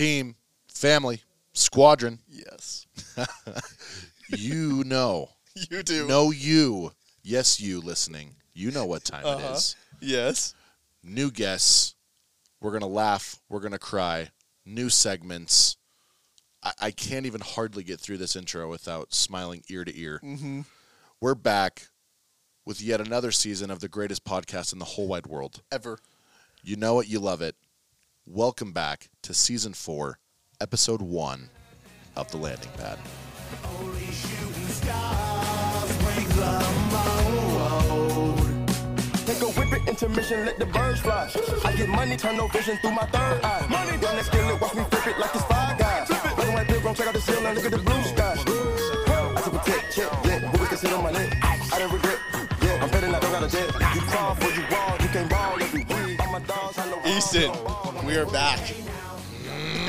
team, family, squadron. Yes. You know. You do. know you. Yes, you listening. You know what time it Uh-huh. is. Yes. New guests. We're going to laugh. We're going to cry. New segments. I, I can't even hardly get through this intro without smiling ear to ear. Mm-hmm. We're back with yet another season of the greatest podcast in the whole wide world. Ever. You know it, you love it. Welcome back to season four, episode one of The Landing Pad. Take a whip it, intermission, let the birds fly. I get money, turn no vision through my third eye. Money, run that skillet, watch me flip it like it's five guys. Black and white pilgrim, check out the ceiling, look at the blue sky. I took a tech, check, yeah, what we can on my neck. I don't regret, yeah, I'm betting I don't got a debt. You crawl for you wall, you can't ball every week. All my dogs, I know. Easton, we are back.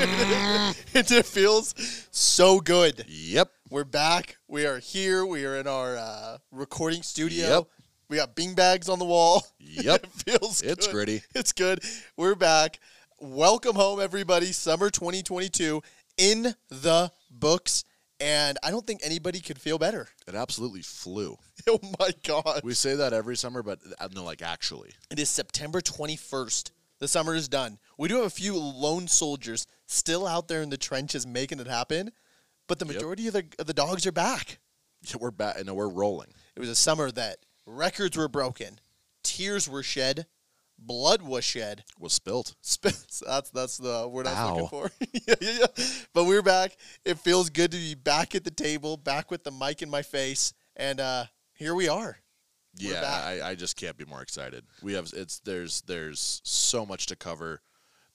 it feels so good. Yep. We're back. We are here. We are in our uh, recording studio. Yep. We got bing bags on the wall. Yep. it feels It's good. gritty. It's good. We're back. Welcome home, everybody. Summer 2022 in the books. And I don't think anybody could feel better. It absolutely flew. Oh my God. We say that every summer, but uh, no, like actually. It is September 21st. The summer is done. We do have a few lone soldiers still out there in the trenches making it happen, but the majority of, the, of the dogs are back. Yeah, we're back and we're rolling. It was a summer that records were broken, tears were shed, blood was shed. Was spilt. Sp- That's that's the word I was looking for. yeah, yeah, yeah. But we're back. It feels good to be back at the table, back with the mic in my face, and uh, here we are. We're Yeah. I, I just can't be more excited. We have it's there's there's so much to cover.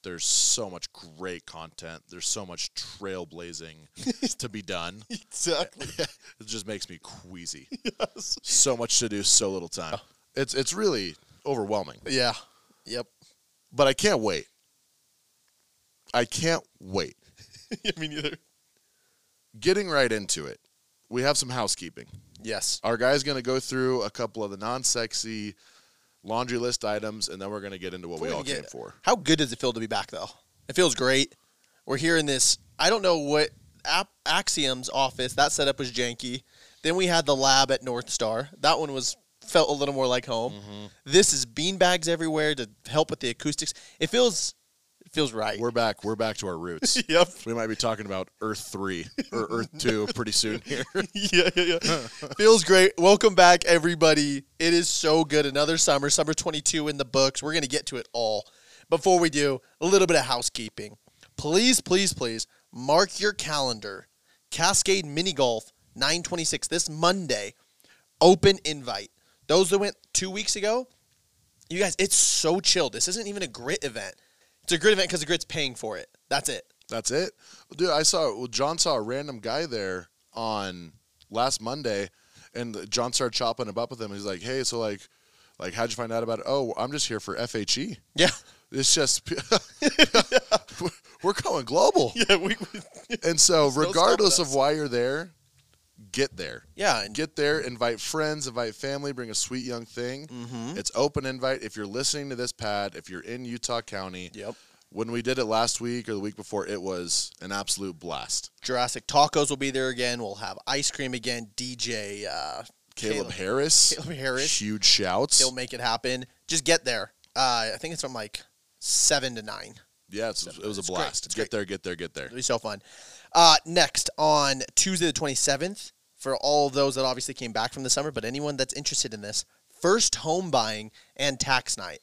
There's so much great content. There's so much trailblazing to be done. Exactly. it just makes me queasy. yes. So much to do, so little time. It's it's really overwhelming. Yeah. Yep. But I can't wait. I can't wait. Me neither. Getting right into it. We have some housekeeping. Yes. Our guy's going to go through a couple of the non-sexy laundry list items, and then we're going to get into what we all came for. How good does it feel to be back, though? It feels great. We're here in this. I don't know what App, Axiom's office. That setup was janky. Then we had the lab at North Star. That one was felt a little more like home. Mm-hmm. This is beanbags everywhere to help with the acoustics. It feels. It feels right. We're back. We're back to our roots. yep. we might be talking about Earth three or Earth two pretty soon here. yeah, yeah, yeah. Feels great. Welcome back, everybody. It is so good. Another summer, summer 22 in the books. We're going to get to it all. Before we do, a little bit of housekeeping. Please, please, please mark your calendar. Cascade Mini Golf 926 this Monday. Open invite. Those that went two weeks ago, you guys, it's so chill. This isn't even a grit event. It's a grit event because the grit's paying for it. That's it. That's it, dude. I saw well, John saw a random guy there on last Monday, and John started chopping him up with him. He's like, "Hey, so like, like, how'd you find out about it? Oh, I'm just here for FHE. Yeah. It's just we're going global." Yeah. We, And so, regardless of why you're there, get there. yeah. And Get there, invite friends, invite family, bring a sweet young thing. Mhm. It's open invite. If you're listening to this pad, if you're in Utah County, Yep. when we did it last week or the week before, it was an absolute blast. Jurassic Tacos will be there again. We'll have ice cream again. DJ uh, Caleb, Harris, Caleb Harris. huge shouts. He'll make it happen. Just get there. Uh, I think it's from like seven to nine. yeah, it's, it was a blast. Get great. there, get there, get there. It'll be so fun. Uh, next on Tuesday the twenty seventh, for all those that obviously came back from the summer, but anyone that's interested in this, first home buying and tax night.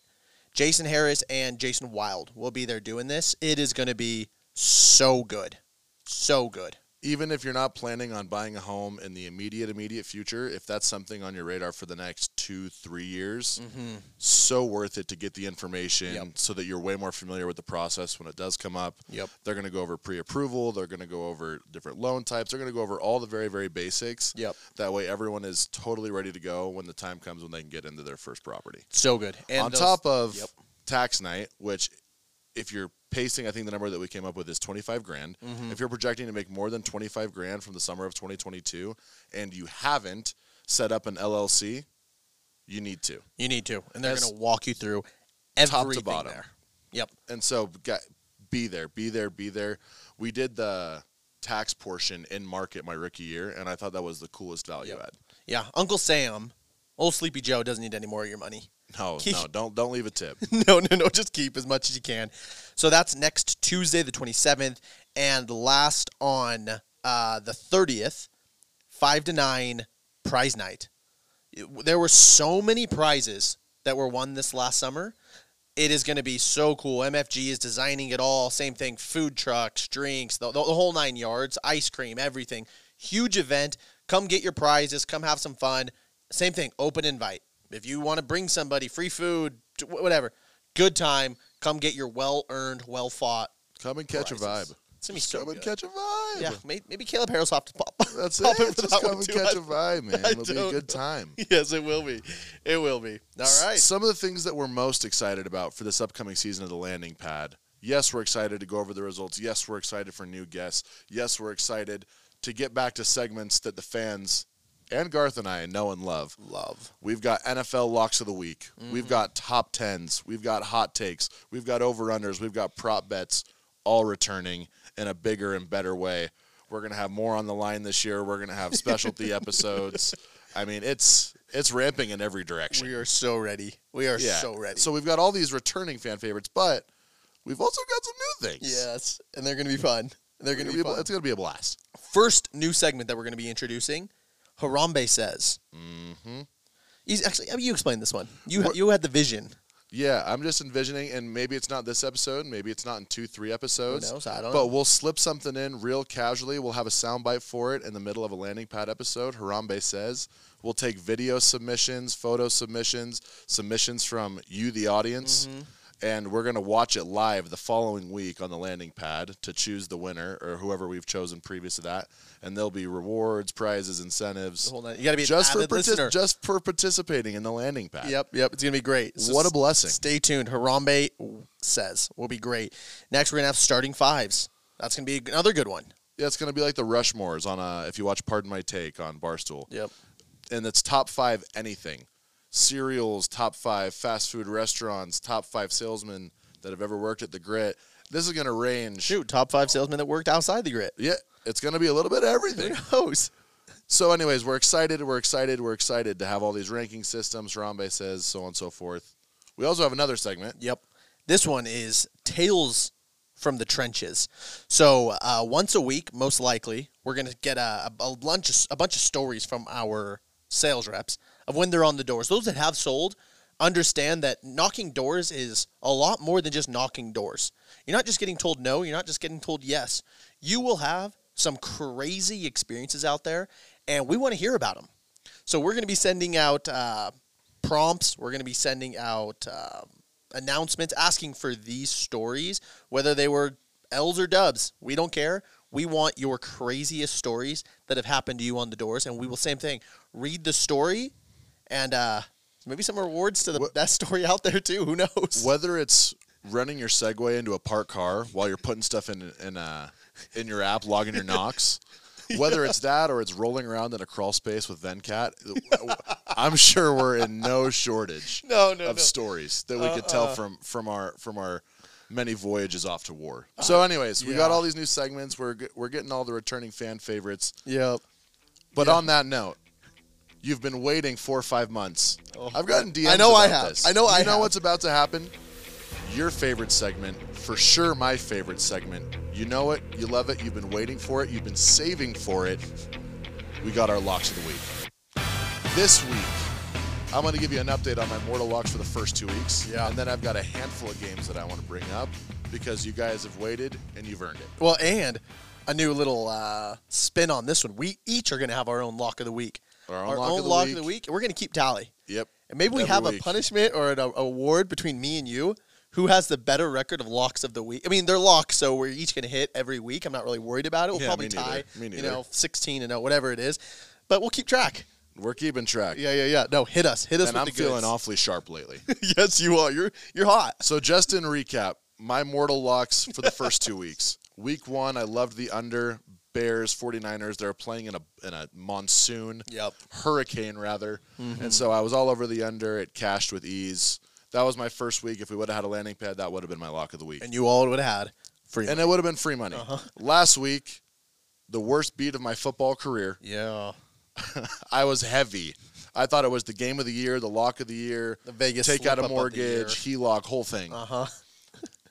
Jason Harris and Jason Wild will be there doing this. It is going to be so good, so good. Even if you're not planning on buying a home in the immediate, immediate future, if that's something on your radar for the next two, three years, Mm-hmm. so worth it to get the information Yep. so that you're way more familiar with the process when it does come up. Yep. They're going to go over pre approval. They're going to go over different loan types. They're going to go over all the very, very basics. Yep. That way, everyone is totally ready to go when the time comes when they can get into their first property. So good. And On those- top of Yep. tax night, which if you're pacing, I think the number that we came up with is 25 grand. Mm-hmm. If you're projecting to make more than 25 grand from the summer of 2022 and you haven't set up an LLC, you need to. You need to, and they're going to walk you through Top to everything bottom. there. Yep. And so, be there, be there, be there. We did the tax portion in market my rookie year, and I thought that was the coolest value Yep. add. Yeah, Uncle Sam, old Sleepy Joe doesn't need any more of your money. No, Keep- no, don't don't leave a tip. no, no, no. Just keep as much as you can. So that's next Tuesday, the 27th, and last on uh, the 30th, 5 to 9 prize night. It- There were so many prizes that were won this last summer. It is going to be so cool. MFG is designing it all. Same thing food trucks, drinks, the, the, the whole nine yards, ice cream, everything. Huge event. Come get your prizes. Come have some fun. Same thing, open invite. If you want to bring somebody, free food, whatever, good time. Come get your well earned, well fought. Come and catch a vibe. It's gonna be so come and catch a vibe. Yeah, may- maybe Caleb Harris will have to pop. That's pop it. for Just that come and too. catch I- a vibe, man. It'll be a good time. Yes, it will be. It will be. All right. Some of the things that we're most excited about for this upcoming season of the landing pad. Yes, we're excited to go over the results. Yes, we're excited for new guests. Yes, we're excited to get back to segments that the fans and Garth and I know and love. Love. We've got NFL locks of the week. Mm-hmm. We've got top tens. We've got hot takes. We've got over unders. We've got prop bets all returning in a bigger and better way. We're gonna have more on the line this year. We're gonna have specialty episodes. I mean, it's it's ramping in every direction. We are so ready. We are Yeah. so ready. So we've got all these returning fan favorites, but we've also got some new things. yes, and they're going to be fun. They're going to be It's fun. going to be a blast. First new segment that we're going to be introducing. Harambe says. Mm-hmm. He's actually. I mean, you explain this one. You you had the vision. Yeah, I'm just envisioning, and maybe it's not this episode, maybe it's not in two, three episodes. knows? I don't But know. we'll slip something in real casually. We'll have a soundbite for it in the middle of a landing pad episode. Harambe says we'll take video submissions, photo submissions, submissions from you, the audience, Mm-hmm. and we're gonna watch it live the following week on the landing pad to choose the winner or whoever we've chosen previous to that. And there'll be rewards, prizes, incentives. Hold on. You got to be Just for partic- just for participating in the landing pad. Yep, yep. It's gonna be great. So What a blessing. Stay tuned. Harambe says will be great. Next, we're gonna have starting fives. That's gonna be another good one. Yeah, it's gonna be like the Rushmores on a if you watch Pardon My Take on Barstool. Yep. And it's top five anything. Cereals, top five fast food restaurants, top five salesmen that have ever worked at the grit. This is gonna range Shoot, top five salesmen that worked outside the grit. Yeah, it's gonna be a little bit of everything. Who knows? So, anyways, we're excited, we're excited, we're excited to have all these ranking systems, Harambe says, so on and so forth. We also have another segment. Yep. This one is Tales from the Trenches. So uh, once a week, most likely, we're gonna get a, a, bunch a bunch of stories from our sales reps of when they're on the doors. Those that have sold understand that knocking doors is a lot more than just knocking doors. You're not just getting told no. You're not just getting told yes. You will have some crazy experiences out there, and we want to hear about them. So we're going to be sending out uh, prompts. We're going to be sending out um, announcements asking for these stories, whether they were L's or dubs. We don't care. We want your craziest stories that have happened to you on the doors, and we will same thing. Read the story, and uh, maybe some rewards to the What- best story out there too. Who knows? Whether it's running your Segway into a parked car while you're putting stuff in in uh, in your app, logging your knocks. Whether it's that or it's rolling around in a crawl space with Vencat, I'm sure we're in no shortage No, no, of no. stories that we could tell Uh-uh. from from our from our many voyages off to war. So, anyways, we got all these new segments. We're we're getting all the returning fan favorites. Yep. But on that note, you've been waiting four or five months. I've gotten DMs. Oh. I know I have. This. I know you I know have. what's about to happen. Your favorite segment, for sure, my favorite segment. You know it. You love it. You've been waiting for it. You've been saving for it. We got our locks of the week. This week, I'm going to give you an update on my mortal locks for the first two weeks. Yeah. And then I've got a handful of games that I want to bring up because you guys have waited and you've earned it. Well, and a new little uh, spin on this one. We each are going to have our own lock of the week. Our own lock of the week. we're going to keep tally. Yep. And maybe we have a punishment or an award between me and you. Who has the better record of locks of the week? I mean, they're locks, so we're each going to hit every week. I'm not really worried about it. We'll Yeah, probably tie, you know, 16 and 0, whatever it is. But we'll keep track. We're keeping track. Yeah, yeah, yeah. No, hit us. Hit us And with I'm the feeling awfully sharp lately. yes, you are. You're you're hot. So just in recap, my mortal locks for the first two weeks. Week one, I loved the under Bears 49ers. They're playing in a in a monsoon, Yep. hurricane rather, and so I was all over the under. It cashed with ease. That was my first week. If we would have had a landing pad, that would have been my lock of the week. And you all would have had Free and it would have been free money. Uh-huh. Last week, the worst beat of my football career. Yeah. I was heavy. I thought it was the game of the year, the lock of the year, The Vegas take out a slip-up of the mortgage, HELOC, whole thing. Uh huh.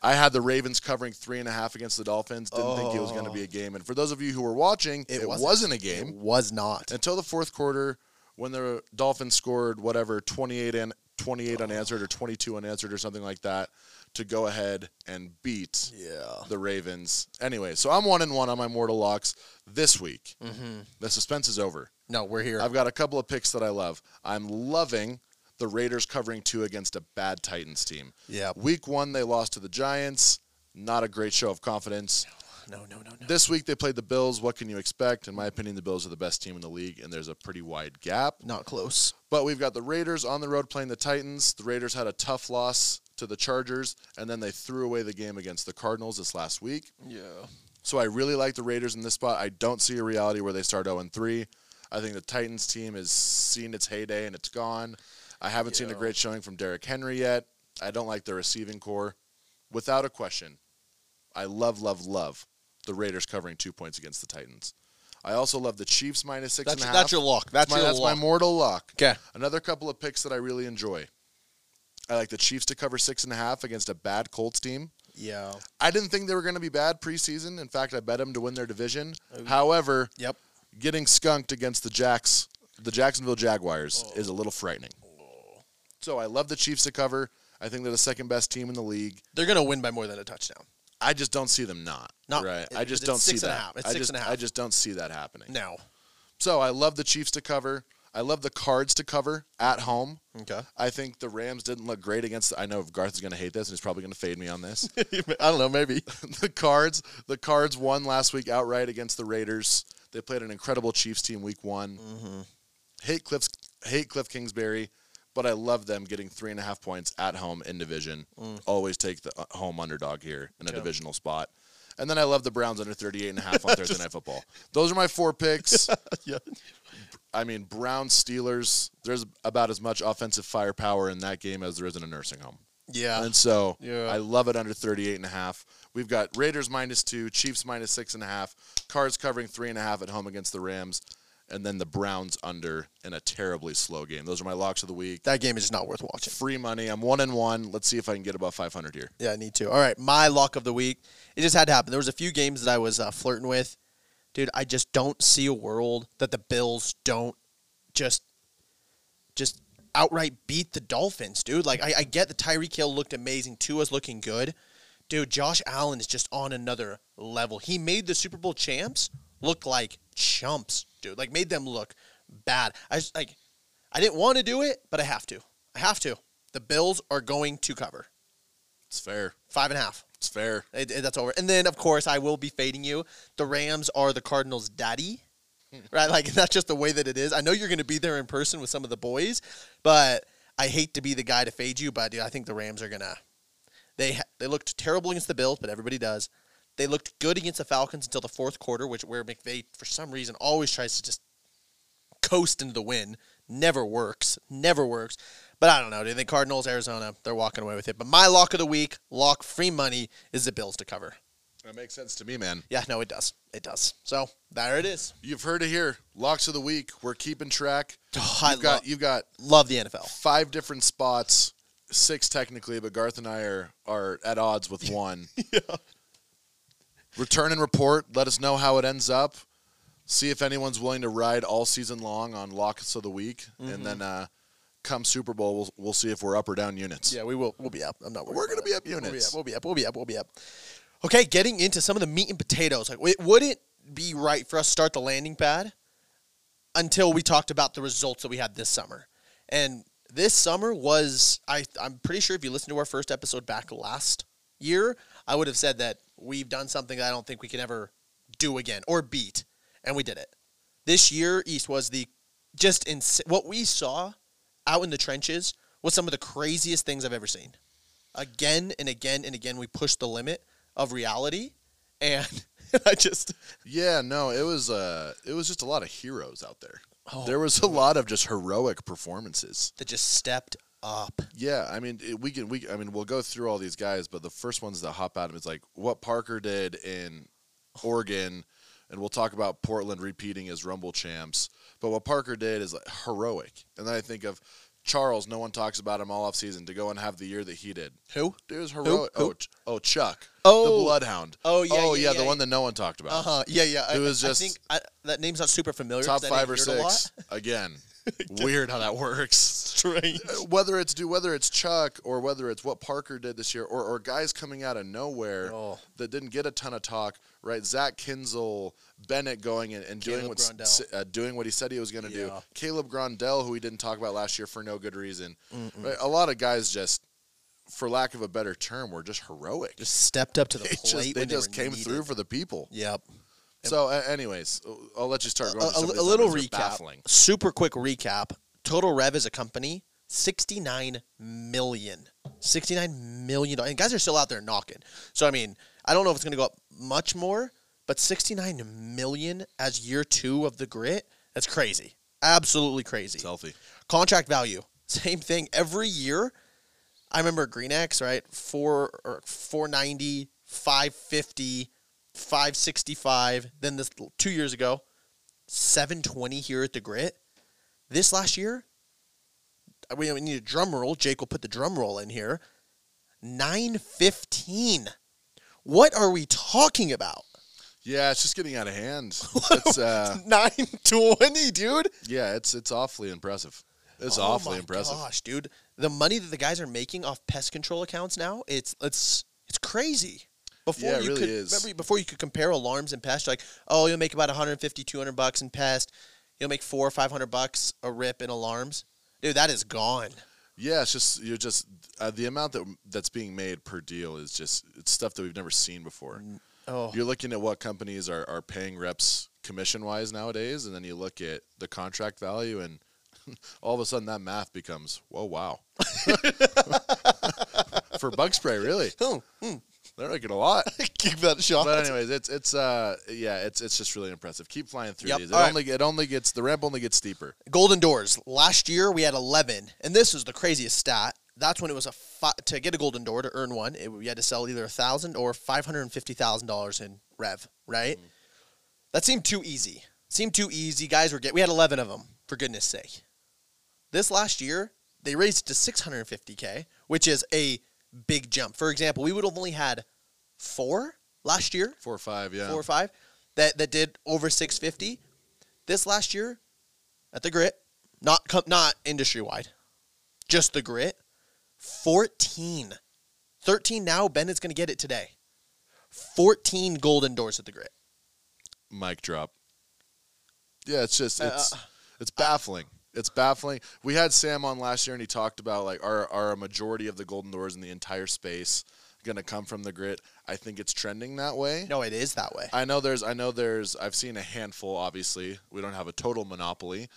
I had the Ravens covering three and a half against the Dolphins. Didn't think it was going to be a game. And for those of you who were watching, it, wasn't. a game It was not. until the fourth quarter when the Dolphins scored whatever 28 and 28 unanswered or 22 unanswered or something like that to go ahead and beat Yeah. the Ravens. Anyway, so I'm one and one on my mortal locks this week. Mm-hmm. The suspense is over. No, we're here. I've got a couple of picks that I love. I'm loving the Raiders covering two against a bad Titans team. yeah. Week one, they lost to the Giants. Not a great show of confidence. No, no, no, no. This week, they played the Bills. What can you expect? In my opinion, the Bills are the best team in the league, and there's a pretty wide gap. Not close. But we've got the Raiders on the road playing the Titans. The Raiders had a tough loss to the Chargers, and then they threw away the game against the Cardinals this last week. Yeah. So I really like the Raiders in this spot. I don't see a reality where they start 0 3. I think the Titans team has seen its heyday and it's gone. I haven't seen a great showing from Derrick Henry yet. I don't like their receiving corps. Without a question, I love, love, love the Raiders covering two points against the Titans. I also love the Chiefs minus six That's, and a half. that's your lock. That's, my, your that's lock. my mortal lock. Okay. Another couple of picks that I really enjoy. I like the Chiefs to cover six and a half against a bad Colts team. Yeah. I didn't think they were going to be bad preseason. In fact, I bet them to win their division. Oh. However, Yep. getting skunked against the Jacks, the Jacksonville Jaguars, Oh. is a little frightening. So I love the Chiefs to cover. I think they're the second best team in the league. They're gonna win by more than a touchdown. I just don't see them not. Not- right. it- I just it's don't see six and a that. half. It's I six just, and a half. I just don't see that happening. No. So I love the Chiefs to cover. I love the Cards to cover at home. Okay. I think the Rams didn't look great against. I know Garth is going to hate this, and he's probably going to fade me on this. I don't know. Maybe. the Cards, the Cards won last week outright against the Raiders. They played an incredible Chiefs team week one. Mm-hmm. Hate Cliff, hate Cliff Kingsbury, but I love them getting three and a half points at home in division. Always take the uh, home underdog here in a Mm. Okay. divisional spot. And then I love the Browns under 38 and a half on Thursday Night Football. Those are my four picks. yeah. I mean, Browns, Steelers, there's about as much offensive firepower in that game as there is in a nursing home. Yeah. And so Yeah. I love it under 38 and a half. We've got Raiders minus two, Chiefs minus six and a half, Cards covering three and a half at home against the Rams, and then the Browns under in a terribly slow game. Those are my locks of the week. That game is not worth watching. Free money. I'm one and one. Let's see if I can get above 500 here. Yeah, I need to. All right, my lock of the week. It just had to happen. There was a few games that I was uh, flirting with. Dude, I just don't see a world that the Bills don't just just outright beat the Dolphins, dude. Like I, I get the Tyreek Hill looked amazing. Tua's looking good. Dude, Josh Allen is just on another level. He made the Super Bowl champs look like chumps, dude. Like made them look bad. I just like I didn't want to do it, but I have to. I have to. The Bills are going to cover. It's fair. Five and a half. It's fair. It- it- that's over. And then, of course, I will be fading you. The Rams are the Cardinals' daddy, hmm. right? Like that's just the way that it is. I know you're going to be there in person with some of the boys, but I hate to be the guy to fade you. But dude, I think the Rams are gonna. They ha- they looked terrible against the Bills, but everybody does. They looked good against the Falcons until the fourth quarter, which where McVay for some reason always tries to just coast into the win. Never works. Never works. But I don't know. Do you think Cardinals, Arizona, they're walking away with it? But my lock of the week, lock free money, is the Bills to cover. That makes sense to me, man. Yeah, no, it does. It does. So there it is. You've heard it here. Locks of the week. We're keeping track. Oh, I You've got love, you've got love the NFL. five different spots, six technically, but Garth and I are are at odds with one. yeah. Return and report. Let us know how it ends up. See if anyone's willing to ride all season long on locks of the week, Mm-hmm. and then uh, come Super Bowl, we'll we'll see if we're up or down units. Yeah, we will. We'll be up. I'm not. We're gonna be it. up We'll be units. up. We'll be up. We'll be up. We'll be up. Okay, getting into some of the meat and potatoes. Like, it wouldn't be right for us to start the landing pad until we talked about the results that we had this summer. And this summer was, I, I'm pretty sure if you listened to our first episode back last year, I would have said that we've done something that I don't think we can ever do again or beat, and we did it. This year, East was the just ins- what we saw out in the trenches was some of the craziest things I've ever seen. Again and again and again, we pushed the limit of reality, and I just Yeah, no, it was uh, it was just a lot of heroes out there. Oh, there was a lot of just heroic performances. that just stepped up. Yeah, I mean, it, we can. We, I mean, we'll go through all these guys, but the first ones that hop out of is like what Parker did in Oregon, and we'll talk about Portland repeating as Rumble champs. But what Parker did is like heroic, and then I think of Charles. No one talks about him all off season to go and have the year that he did. Who? It was heroic. Who? Oh, Ch- oh, Chuck. Oh. the Bloodhound. Oh, yeah, Oh, yeah, yeah, the yeah. one that no one talked about. Uh huh. Yeah, yeah. It was I just- think I, that name's not super familiar. Top I five or didn't hear it a lot. six. Again, weird how that works. Strange. whether it's do whether it's Chuck or whether it's what Parker did this year or, or guys coming out of nowhere Oh. that didn't get a ton of talk, right? Zach Kinzel, Bennett going and, and doing what uh, doing what he said he was going to do. Caleb Grondell, who we didn't talk about last year for no good reason. Right? A lot of guys just, for lack of a better term, were just heroic. Just stepped up to the they plate. just, they when just came needed. through for the people. Yep. So, uh, anyways, I'll let you start going. a, a- a little recap. Baffling. Super quick recap. Total rev as a company, sixty nine million. Sixty nine million. And guys are still out there knocking. So I mean, I don't know if it's gonna go up much more, but sixty nine million as year two of the grit, that's crazy. Absolutely crazy. It's healthy. Contract value, same thing. Every year, I remember Greenix, right? Four or 490, 550, 565. Then this two years ago, 720 here at the grit. This last year, uh, we need a drum roll. Jake will put the drum roll in here. 915. What are we talking about? Yeah, it's just getting out of hand. It's, uh, 920, dude. yeah, it's it's awfully impressive. It's Oh awfully my impressive. Gosh, dude, the money that the guys are making off pest control accounts now, it's it's it's crazy. Before Yeah, it you really could is. remember before you could compare alarms and pest, like, oh, you'll make about 150, 200 bucks in pest. You'll make four or five hundred bucks a rip in alarms. Dude, that is gone. Yeah, it's just you're just uh, the amount that that's being made per deal is just it's stuff that we've never seen before. Oh, You're looking at what companies are, are paying reps commission wise nowadays, and then you look at the contract value, and all of a sudden that math becomes whoa wow. For bug spray, really, oh, hmm. They're making a lot. keep that shot. But anyways, it's it's uh yeah, it's it's just really impressive. Keep flying through Yep, these. It all right. only it only gets the ramp only gets steeper. Golden doors. Last year we had 11, and this is the craziest stat. That's when it was a fi- to get a golden door to earn one. It, you had to sell either a thousand or five hundred and fifty thousand dollars in rev. Right? That seemed too easy. Seemed too easy. Guys were get. We had 11 of them for goodness sake. This last year they raised it to 650k, which is a big jump. For example, we would have only had four last year Four or five, yeah. four or five that that did over 650 this last year at the grit not not industry wide just the grit 14 13 now bennett's going to get it today 14 golden doors at the grit mic drop. Yeah, it's just Uh, it's it's baffling. It's baffling. We had Sam on last year, and he talked about like are are a majority of the golden doors in the entire space going to come from the grit? I think it's trending that way. no it is that way I know there's I know there's I've seen a handful. Obviously, we don't have a total monopoly,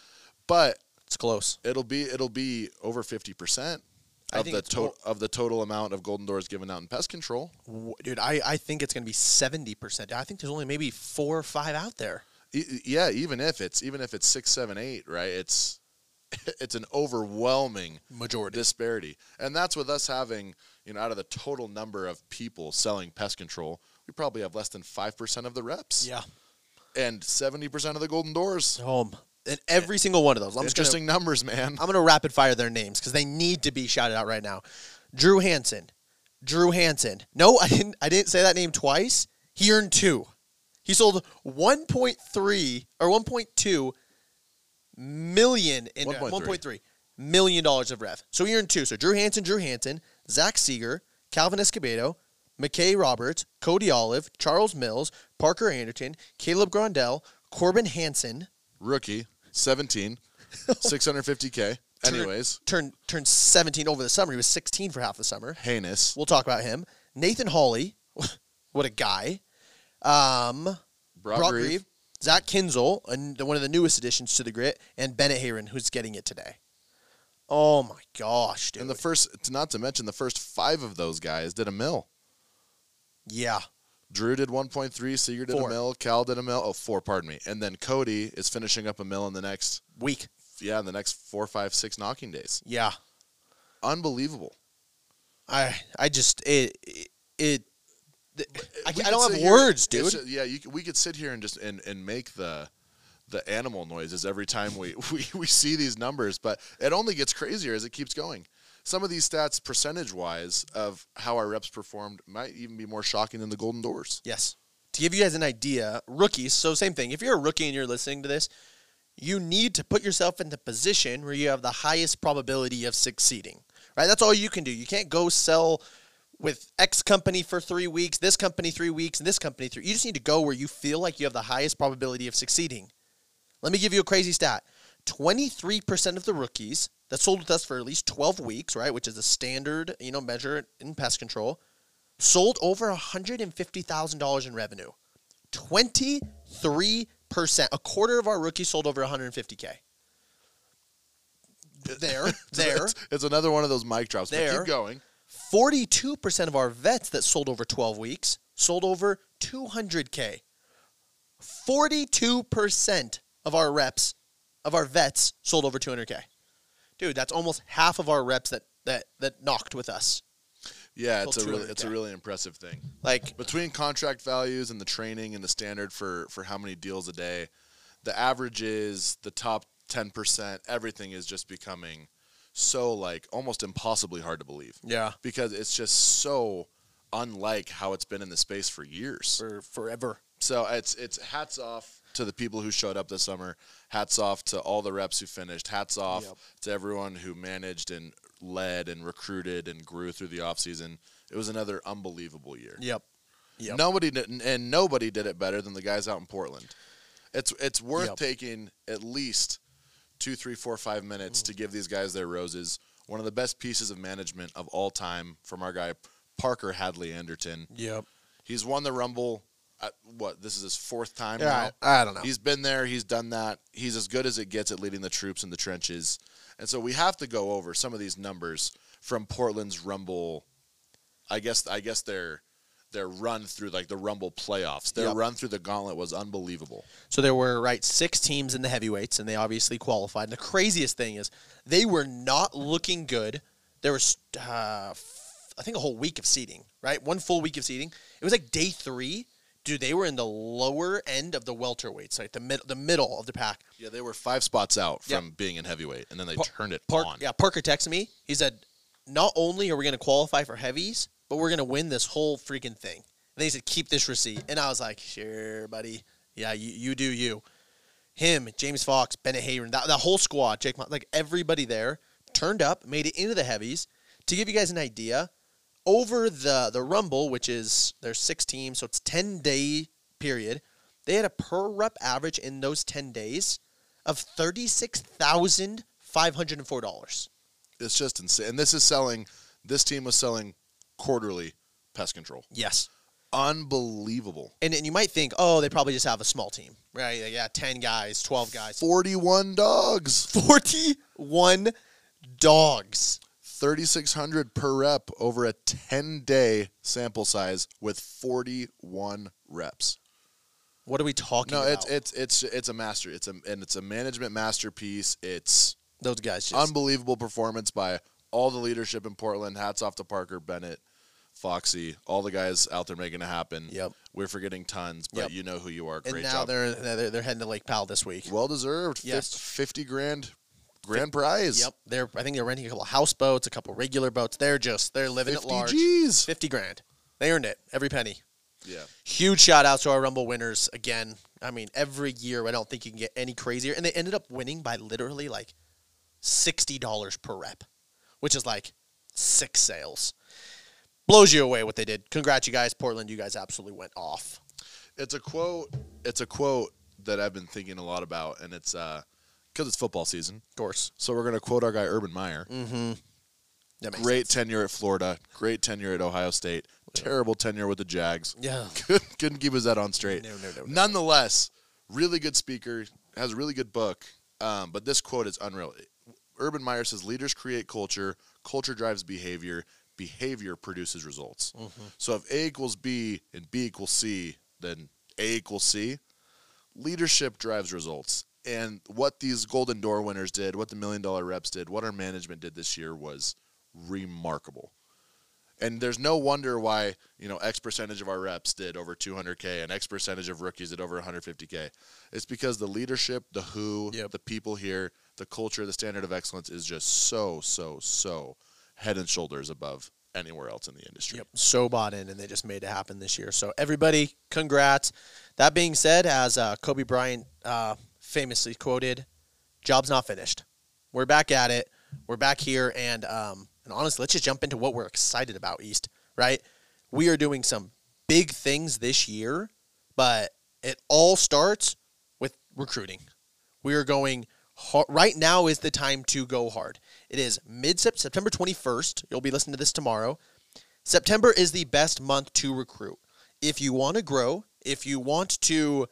but it's close it'll be it'll be over fifty percent of the total of the total amount of golden doors given out in pest control. Dude i, I think it's going to be 70% i think there's only maybe four or five out there e- yeah, even if it's even if it's six, seven, eight, right? It's it's an overwhelming majority disparity, and that's with us having you know out of the total number of people selling pest control, we probably have less than five percent of the reps, yeah and seventy percent of the golden doors. home and every single one of those I'm just gonna- Interesting numbers, man. I'm gonna rapid fire their names because they need to be shouted out right now. Drew Hansen, Drew Hansen. No, I didn't. I didn't say that name twice. He earned two. He sold 1.3 or 1.2 million in 1.3. 1.3 million dollars of rev. So he earned two. So Drew Hansen, Drew Hansen, Zach Seeger, Calvin Escobedo, McKay Roberts, Cody Olive, Charles Mills, Parker Anderton, Caleb Grondell, Corbin Hansen. Rookie, 17, 650k. Anyways, turned turned 17 over the summer. He was 16 for half the summer. heinous. We'll talk about him. Nathan Hawley, what a guy. Um, Brock Grieve. Grieve, Zach Kinzel, and one of the newest additions to the grit, and Bennett Hayron, who's getting it today. Oh my gosh, dude! And the first, not to mention the first five of those guys did a mill. yeah, Drew did 1.3, Seeger did Four. a mill, Cal did a mill. Oh, four, pardon me. And then Cody is finishing up a mill in the next, week. yeah, in the next four, five, six knocking days. Yeah, unbelievable. I I just it it. it I, I don't have here- words, dude. ju- yeah, you, we could sit here and just and, and make the the animal noises every time we, we, we see these numbers, but it only gets crazier as it keeps going. Some of these stats, percentage wise, of how our reps performed, might even be more shocking than the Golden Doors. Yes. To give you guys an idea, rookies, so same thing. If you're a rookie and you're listening to this, you need to put yourself in the position where you have the highest probability of succeeding. Right? That's all you can do. You can't go sell with X company for three weeks, this company three weeks, and this company three. You just need to go where you feel like you have the highest probability of succeeding. Let me give you a crazy stat. 23% of the rookies that sold with us for at least 12 weeks, right, which is a standard, you know, measure in pest control, sold over $150,000 in revenue. 23%. A quarter of our rookies sold over 150K. There, there. It's, it's another one of those mic drops. But There. keep going. 42% of our vets that sold over 12 weeks sold over 200K. 42% of our reps, of our vets, sold over 200K. Dude, that's almost half of our reps that, that, that knocked with us. Yeah, it's a really it's a really impressive thing. Like, Between contract values and the training and the standard for for how many deals a day, the averages, the top ten percent, everything is just becoming so like almost impossibly hard to believe. yeah, because it's just so unlike how it's been in the space for years. for forever. So it's it's hats off to the people who showed up this summer. Hats off to all the reps who finished. Hats off Yep. to everyone who managed and led and recruited and grew through the offseason. It was another unbelievable year. Yep. Yep. Nobody did, and nobody did it better than the guys out in Portland. It's it's worth Yep. taking at least two, three, four, five minutes to give these guys their roses. One of the best pieces of management of all time from our guy Parker Hadley Anderton. Yep. He's won the Rumble. At, what this is his fourth time Yeah, now. I, I don't know. He's been there. He's done that. He's as good as it gets at leading the troops in the trenches. And so we have to go over some of these numbers from Portland's Rumble. I guess I guess their their run through like the Rumble playoffs. Their Yep. run through the gauntlet was unbelievable. So there were right six teams in the heavyweights, and they obviously qualified. And the craziest thing is they were not looking good. There was, uh, f- I think, a whole week of seeding. Right, one full week of seeding. It was like day three. Dude, they were in the lower end of the welterweights, like the mid, the middle of the pack. Yeah, they were five spots out Yep. from being in heavyweight, and then they Par- turned it Park, on. yeah, Parker texted me. He said, "Not only are we going to qualify for heavies, but we're to win this whole freaking thing." And he said, "Keep this receipt." And I was like, "Sure, buddy. Yeah, you, you do you." Him, James Fox, Bennett Hayron, that, that whole squad, Jake, like everybody there turned up, made it into the heavies. To give you guys an idea, over the the Rumble, which is there's six teams, so it's ten day period. They had a per rep average in those ten days of thirty six thousand five hundred and four dollars. It's just insane. And this is selling. This team was selling quarterly pest control. Yes. Unbelievable. And, and you might think, oh, they probably just have a small team, right? Yeah, 10 guys, 12 guys. Forty-one dogs. 41 dogs. 3600 per rep over a 10 day sample size with 41 reps. What are we talking No, about? it's it's it's it's a master. It's a and it's a management masterpiece. It's Those guys just. unbelievable performance by all the leadership in Portland. Hats off to Parker Bennett, Foxy, all the guys out there making it happen. Yep. We're forgetting tons, but Yep. you know who you are. and Great now job. they're, they're they're heading to Lake Powell this week. well deserved. Fif- Yes. 50 grand grand prize. Yep. They're I think they're renting a couple houseboats, a couple regular boats. They're just they're living 50 at large. G's. 50 grand. They earned it. Every penny. Yeah. Huge shout out to our Rumble winners again. I mean, every year I don't think you can get any crazier. And they ended up winning by literally like sixty dollars per rep, which is like six sales. Blows you away what they did. Congrats, you guys, Portland. You guys absolutely went off. It's a quote. It's a quote that I've been thinking a lot about, and it's uh because it's football season. Of course. So we're gonna quote our guy Urban Meyer. Mm-hmm. Great sense. tenure at Florida. Great tenure at Ohio State. Terrible tenure with the Jags. Yeah. Couldn't, couldn't keep his head on straight. No, no, no, no. Nonetheless, really good speaker. Has a really good book. Um, but this quote is unreal. Urban Meyer says, "Leaders create culture. Culture drives behavior. Behavior produces results. Mm-hmm. So if A equals B and B equals C, then A equals C. Leadership drives results. And what these Golden Door winners did, what the Million Dollar Reps did, what our management did this year was remarkable. And there's no wonder why, you know, X percentage of our reps did over 200K and X percentage of rookies did over 150K. It's because the leadership, the who, Yep. the people here, the culture, the standard of excellence is just so, so, so head and shoulders above anywhere else in the industry. Yep, so bought in, and they just made it happen this year. So everybody, congrats. That being said, as uh, Kobe Bryant uh, famously quoted, "Job's not finished. We're back at it. We're back here, and um, and honestly, let's just jump into what we're excited about. East, right? We are doing some big things this year, but it all starts with recruiting. We are going hard. Right now is the time to go hard. It is mid September 21st. You'll be listening to this tomorrow. September is the best month to recruit. If you want to grow, if you want to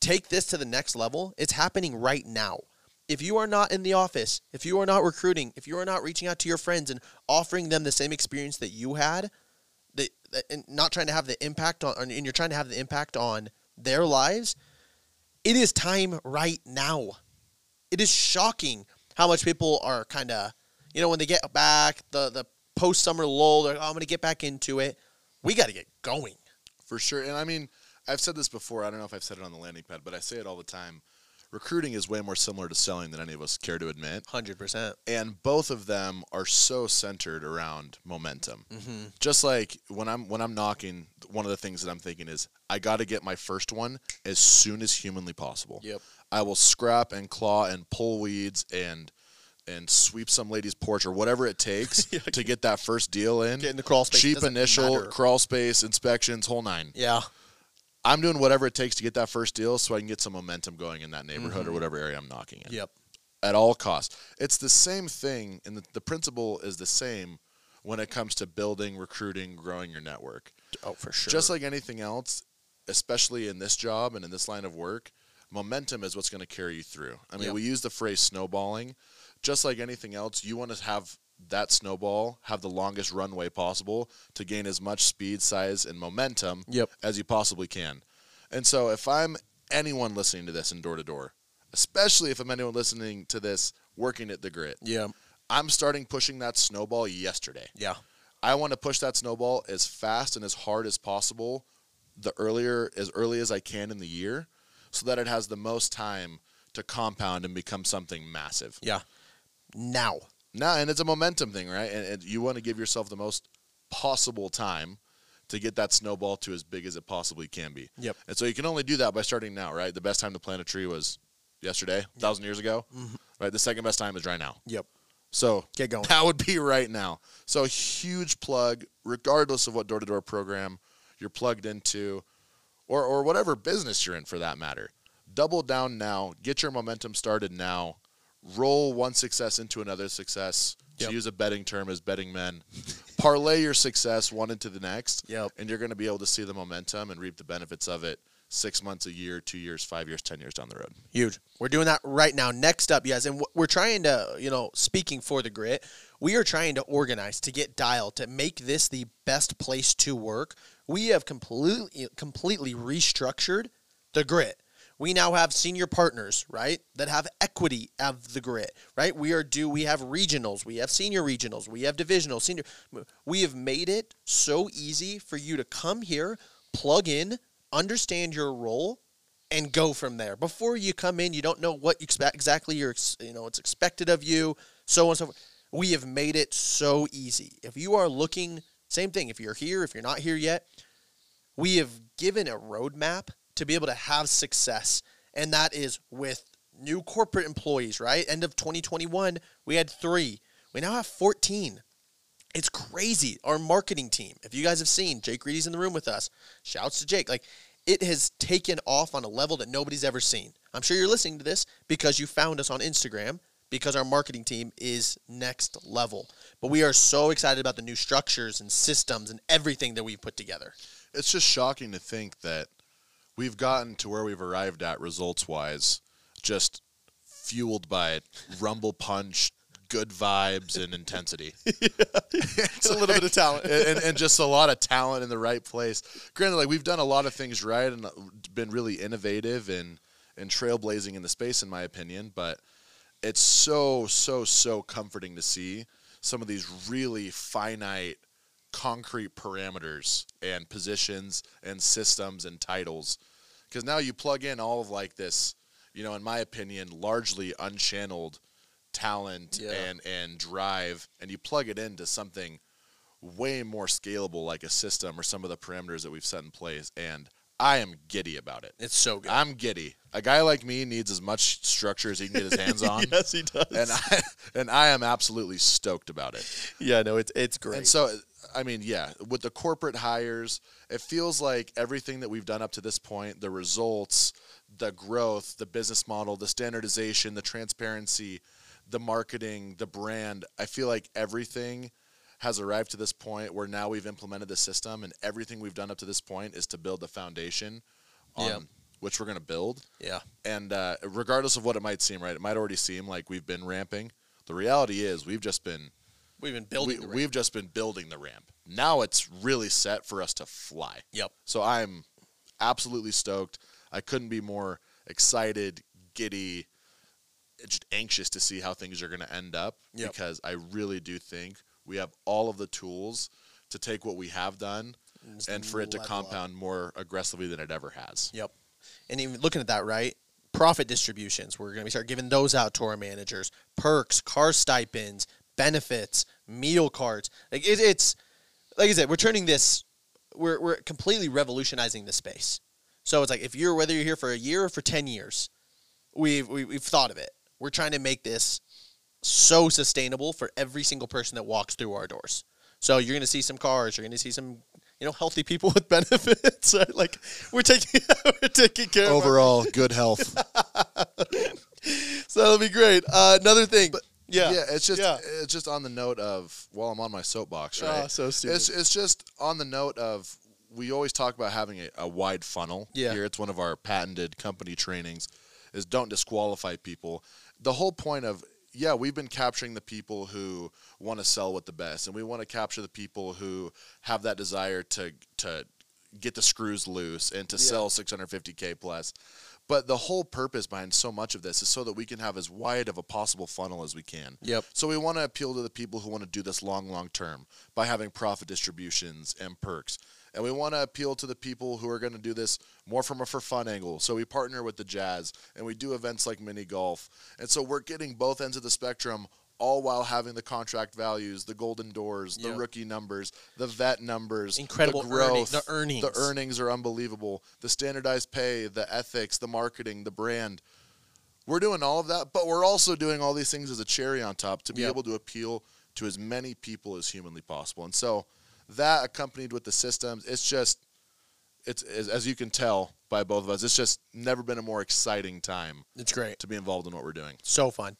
take this to the next level, it's happening right now. If you are not in the office, if you are not recruiting, if you are not reaching out to your friends and offering them the same experience that you had, that, and not trying to have the impact on, and you're trying to have the impact on their lives, it is time right now. It is shocking how much people are kind of, you know, when they get back, the the post summer lull, they're, oh, I'm going to get back into it. We got to get going. For sure. And I mean, I've said this before. I don't know if I've said it on the landing pad, but I say it all the time. Recruiting is way more similar to selling than any of us care to admit. 100%. and both of them are so centered around momentum. Mm-hmm. Just like when I'm when I'm knocking, one of the things that I'm thinking is I got to get my first one as soon as humanly possible. Yep. I will scrap and claw and pull weeds and and sweep some lady's porch or whatever it takes Yeah. to get that first deal in. Get in the crawl space. Cheap initial matter. crawl space inspections, whole nine. Yeah. I'm doing whatever it takes to get that first deal so I can get some momentum going in that neighborhood or whatever area I'm knocking in Mm-hmm. Yep. at all costs. It's the same thing, and the, the principle is the same when it comes to building, recruiting, growing your network. Oh, for sure. Just like anything else, especially in this job and in this line of work, momentum is what's going to carry you through. I mean, Yep. we use the phrase snowballing. Just like anything else, you want to have that snowball have the longest runway possible to gain as much speed, size, and momentum Yep. as you possibly can. And so, if I'm anyone listening to this in door to door, especially if I'm anyone listening to this working at the grit, yeah. I'm starting pushing that snowball yesterday. Yeah. I want to push that snowball as fast and as hard as possible, the earlier as early as I can in the year, so that it has the most time to compound and become something massive. Yeah. Now. Now, and it's a momentum thing, right? And, and you want to give yourself the most possible time to get that snowball to as big as it possibly can be. Yep. And so you can only do that by starting now, right? The best time to plant a tree was yesterday, a thousand years ago, mm-hmm. right? The second best time is right now. Yep. So Get going. that would be right now. So huge plug, regardless of what door to door program you're plugged into, or or whatever business you're in for that matter. Double down now. Get your momentum started now. Roll one success into another success. Yep. To use a betting term as betting men, parlay your success one into the next. Yep. And you're going to be able to see the momentum and reap the benefits of it six months, a year, two years, five years, ten years down the road. Huge. We're doing that right now. Next up, yes, and we're trying to, you know, speaking for the grit, we are trying to organize to get dialed to make this the best place to work. We have completely completely restructured the grit. We now have senior partners, right, that have equity of the grit, right? We are do we have regionals, we have senior regionals, we have divisional, senior. We have made it so easy for you to come here, plug in, understand your role, and go from there. Before you come in, you don't know what you expect exactly you're you know it's expected of you, so on and so forth. We have made it so easy. If you are looking, same thing. If you're here, if you're not here yet, we have given a roadmap to be able to have success, and that is with new corporate employees. Right, end of 2021, we had three. We now have 14. It's crazy. Our marketing team, if you guys have seen, Jake Reedy's in the room with us. Shouts to Jake. Like it has taken off on a level that nobody's ever seen. I'm sure you're listening to this because you found us on Instagram because our marketing team is next level. But we are so excited about the new structures and systems and everything that we've put together. it's just shocking to think that we've gotten to where we've arrived at results wise just fueled by rumble punch good vibes and intensity It's a little bit of talent. and, and, and just a lot of talent in the right place granted like we've done a lot of things right and uh, been really innovative and and trailblazing in the space in my opinion but it's so so so comforting to see some of these really finite concrete parameters and positions and systems and titles because now you plug in all of like this you know in my opinion largely unchanneled talent Yeah. and and drive and you plug it into something way more scalable like a system or some of the parameters that we've set in place and i am giddy about it It's so good. i'm giddy a guy like me needs as much structure as he can get his hands on yes, he does. and I and I am absolutely stoked about it. yeah, no, it's it's great. And so, I mean, yeah, with the corporate hires, it feels like everything that we've done up to this point, the results, the growth, the business model, the standardization, the transparency, the marketing, the brand, I feel like everything has arrived to this point where now we've implemented the system and everything we've done up to this point is to build the foundation on Yeah. which we're going to build yeah, and uh, regardless of what it might seem, right? It might already seem like we've been ramping. The reality is, we've just been we've been building. we, we've just been building the ramp. Now it's really set for us to fly. Yep. So I'm absolutely stoked. I couldn't be more excited, giddy, just anxious to see how things are going to end up Yep. because I really do think we have all of the tools to take what we have done Just and for it to level up. compound more aggressively than it ever has. Yep. And even looking at that, right? Profit distributions. We're going to start giving those out to our managers. Perks, car stipends, benefits, meal cards. Like it, it's like I said, we're turning this. We're we're completely revolutionizing the space. So it's like if you're whether you're here for a year or for ten years, we've we, we've thought of it. We're trying to make this so sustainable for every single person that walks through our doors. So you're going to see some cars. You're going to see some, you know, healthy people with benefits. Right? Like we're taking we're taking care Overall, good health. so that'll be great. Uh, another thing. Yeah, yeah, it's just yeah. it's just on the note of while I'm on my soapbox, Oh, right? so stupid. It's it's just on the note of we always talk about having a, a wide funnel. Yeah. Here, it's one of our patented company trainings, is don't disqualify people. The whole point of yeah, we've been capturing the people who want to sell with the best, and we want to capture the people who have that desire to to get the screws loose and to Yeah. sell 650k plus. But the whole purpose behind so much of this is so that we can have as wide of a possible funnel as we can. Yep. So we want to appeal to the people who want to do this long, long term by having profit distributions and perks. And we want to appeal to the people who are going to do this more from a for fun angle. So we partner with the Jazz and we do events like mini golf. And so we're getting both ends of the spectrum all while having the contract values, the golden doors, the Yep. rookie numbers, the vet numbers, Incredible the earning- growth, the earnings. The earnings are unbelievable. The standardized pay, the ethics, the marketing, the brand. We're doing all of that, but we're also doing all these things as a cherry on top to be Yep. able to appeal to as many people as humanly possible. And so that accompanied with the systems, it's just it's as, as you can tell by both of us, it's just never been a more exciting time It's great. to be involved in what we're doing. So fun,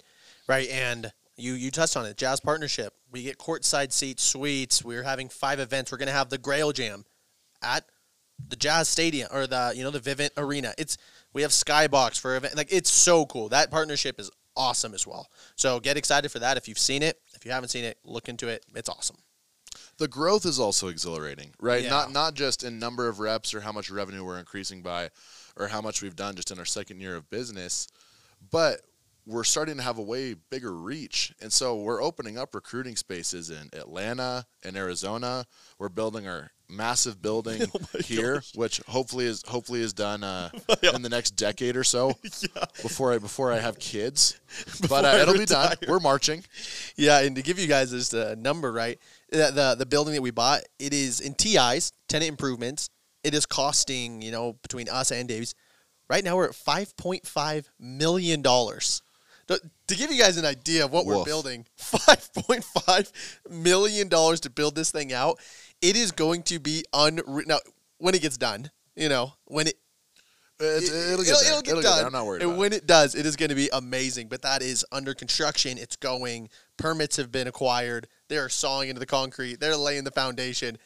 right? And you you touched on it. Jazz partnership. We get courtside seats, suites. We're having five events. We're gonna have the Grail Jam at the Jazz Stadium or the you know the Vivint Arena. It's we have Skybox for event. Like it's so cool. That partnership is awesome as well. So get excited for that if you've seen it. If you haven't seen it, look into it. It's awesome. The growth is also exhilarating, right? Yeah. Not not just in number of reps or how much revenue we're increasing by or how much we've done just in our second year of business, but we're starting to have a way bigger reach. And so we're opening up recruiting spaces in Atlanta and Arizona. We're building our massive building Oh here, gosh. which hopefully is hopefully is done uh, Yeah. in the next decade or so before I before I have kids. But uh, it'll be done. We're marching. Yeah, and to give you guys this uh, number, right? The, the the building that we bought, it is in TIs, tenant improvements. It is costing, you know, between us and Davies. Right now we're at five point five million dollars. To, to give you guys an idea of what we're building, five point five million dollars to build this thing out. It is going to be unreal. Now, when it gets done, you know, when it It's, it- it'll, get there. it'll get It'll done. there. I'm not worried And about it. when it does, it is going to be amazing. But that is under construction. It's going. Permits have been acquired. They're sawing into the concrete. They're laying the foundation.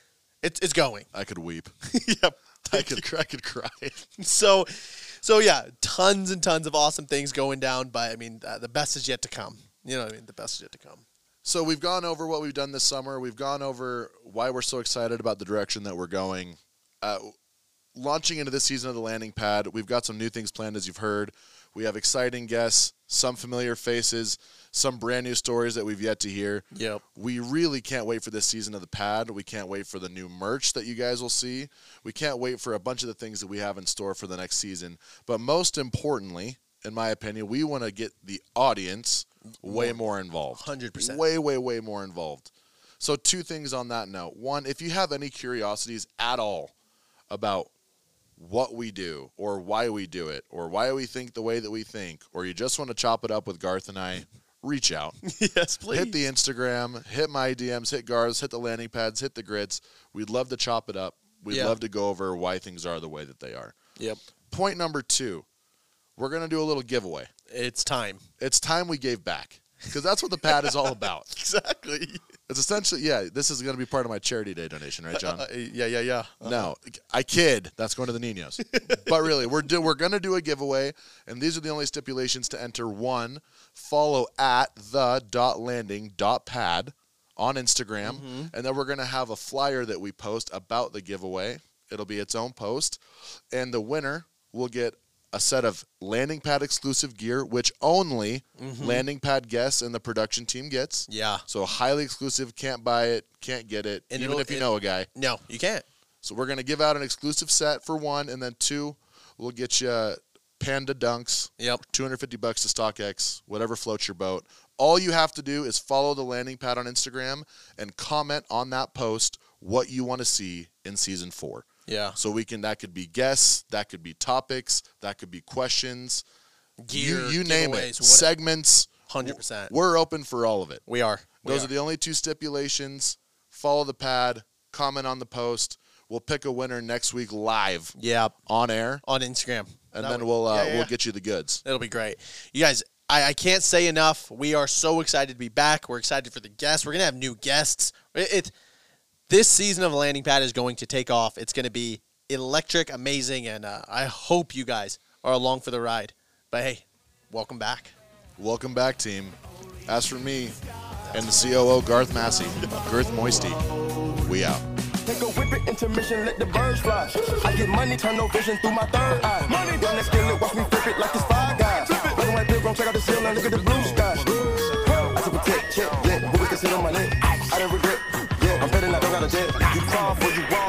It's it's going. I could weep. yep. I could I could cry. So, so yeah, tons and tons of awesome things going down. But I mean, uh, the best is yet to come. You know what I mean? The best is yet to come. So we've gone over what we've done this summer. We've gone over why we're so excited about the direction that we're going. Uh, launching into this season of the landing pad, we've got some new things planned, as you've heard. We have exciting guests some familiar faces, some brand new stories that we've yet to hear. Yep. We really can't wait for this season of the pad. We can't wait for the new merch that you guys will see. We can't wait for a bunch of the things that we have in store for the next season. But most importantly, in my opinion, we want to get the audience way more involved. 100%. Way, way, way more involved. So, two things on that note. One, if you have any curiosities at all about what we do or why we do it or why we think the way that we think, or you just want to chop it up with Garth and I, reach out. yes, please. Hit the Instagram, hit my DMs, hit Garth's, hit the landing pads, hit the grids. We'd love to chop it up. We'd Yeah. love to go over why things are the way that they are. Yep. Point number two, we're going to do a little giveaway. It's time. It's time we gave back because that's what the pad is all about. Exactly. It's essentially, yeah, this is going to be part of my charity day donation, right, John? Uh, uh yeah, yeah, yeah. Uh-huh. No, I kid. That's going to the Ninos. but really, we're do, we're going to do a giveaway, and these are the only stipulations to enter. One, follow at the dot landing dot pad on Instagram, mm-hmm. and then we're going to have a flyer that we post about the giveaway. It'll be its own post, and the winner will get a set of landing pad exclusive gear, which only mm-hmm. landing pad guests and the production team gets. Yeah. So highly exclusive. Can't buy it. Can't get it. And even if you it- know a guy. No, you can't. So we're gonna give out an exclusive set for one, and then two, we'll get you Panda Dunks, Yep. 250 bucks to StockX, whatever floats your boat. All you have to do is follow the landing pad on Instagram and comment on that post what you want to see in season four. Yeah. So we can that could be guests, that could be topics, that could be questions, Gear, you, you name it, what- segments. 100%. We're open for all of it. We are. We Those are. the only two stipulations. Follow the pad, comment on the post. We'll pick a winner next week live Yeah. on air, On Instagram. and That then would- we'll uh, yeah, yeah, we'll get you the goods. It'll be great. You guys, I, I can't say enough. We are so excited to be back. We're excited for the guests. We're gonna have new guests. It, it this season of Landing Pad is going to take off. It's gonna be electric, amazing, and uh, I hope you guys are along for the ride. But hey, welcome back. Welcome back, team. As for me and the COO Garth Massey, Girth Moisty, we out. Take a whip it, intermission, let the birds fly. I get money, turn no vision through my third eye. Money down that skillet, watch me flip it like it's five guys. Black and white pilgrim, check out the ceiling, look at the blue sky. I took a tech check, yeah, but we can sit on my neck. I didn't regret, yeah, I'm betting I don't got a debt. You crawl for you wall,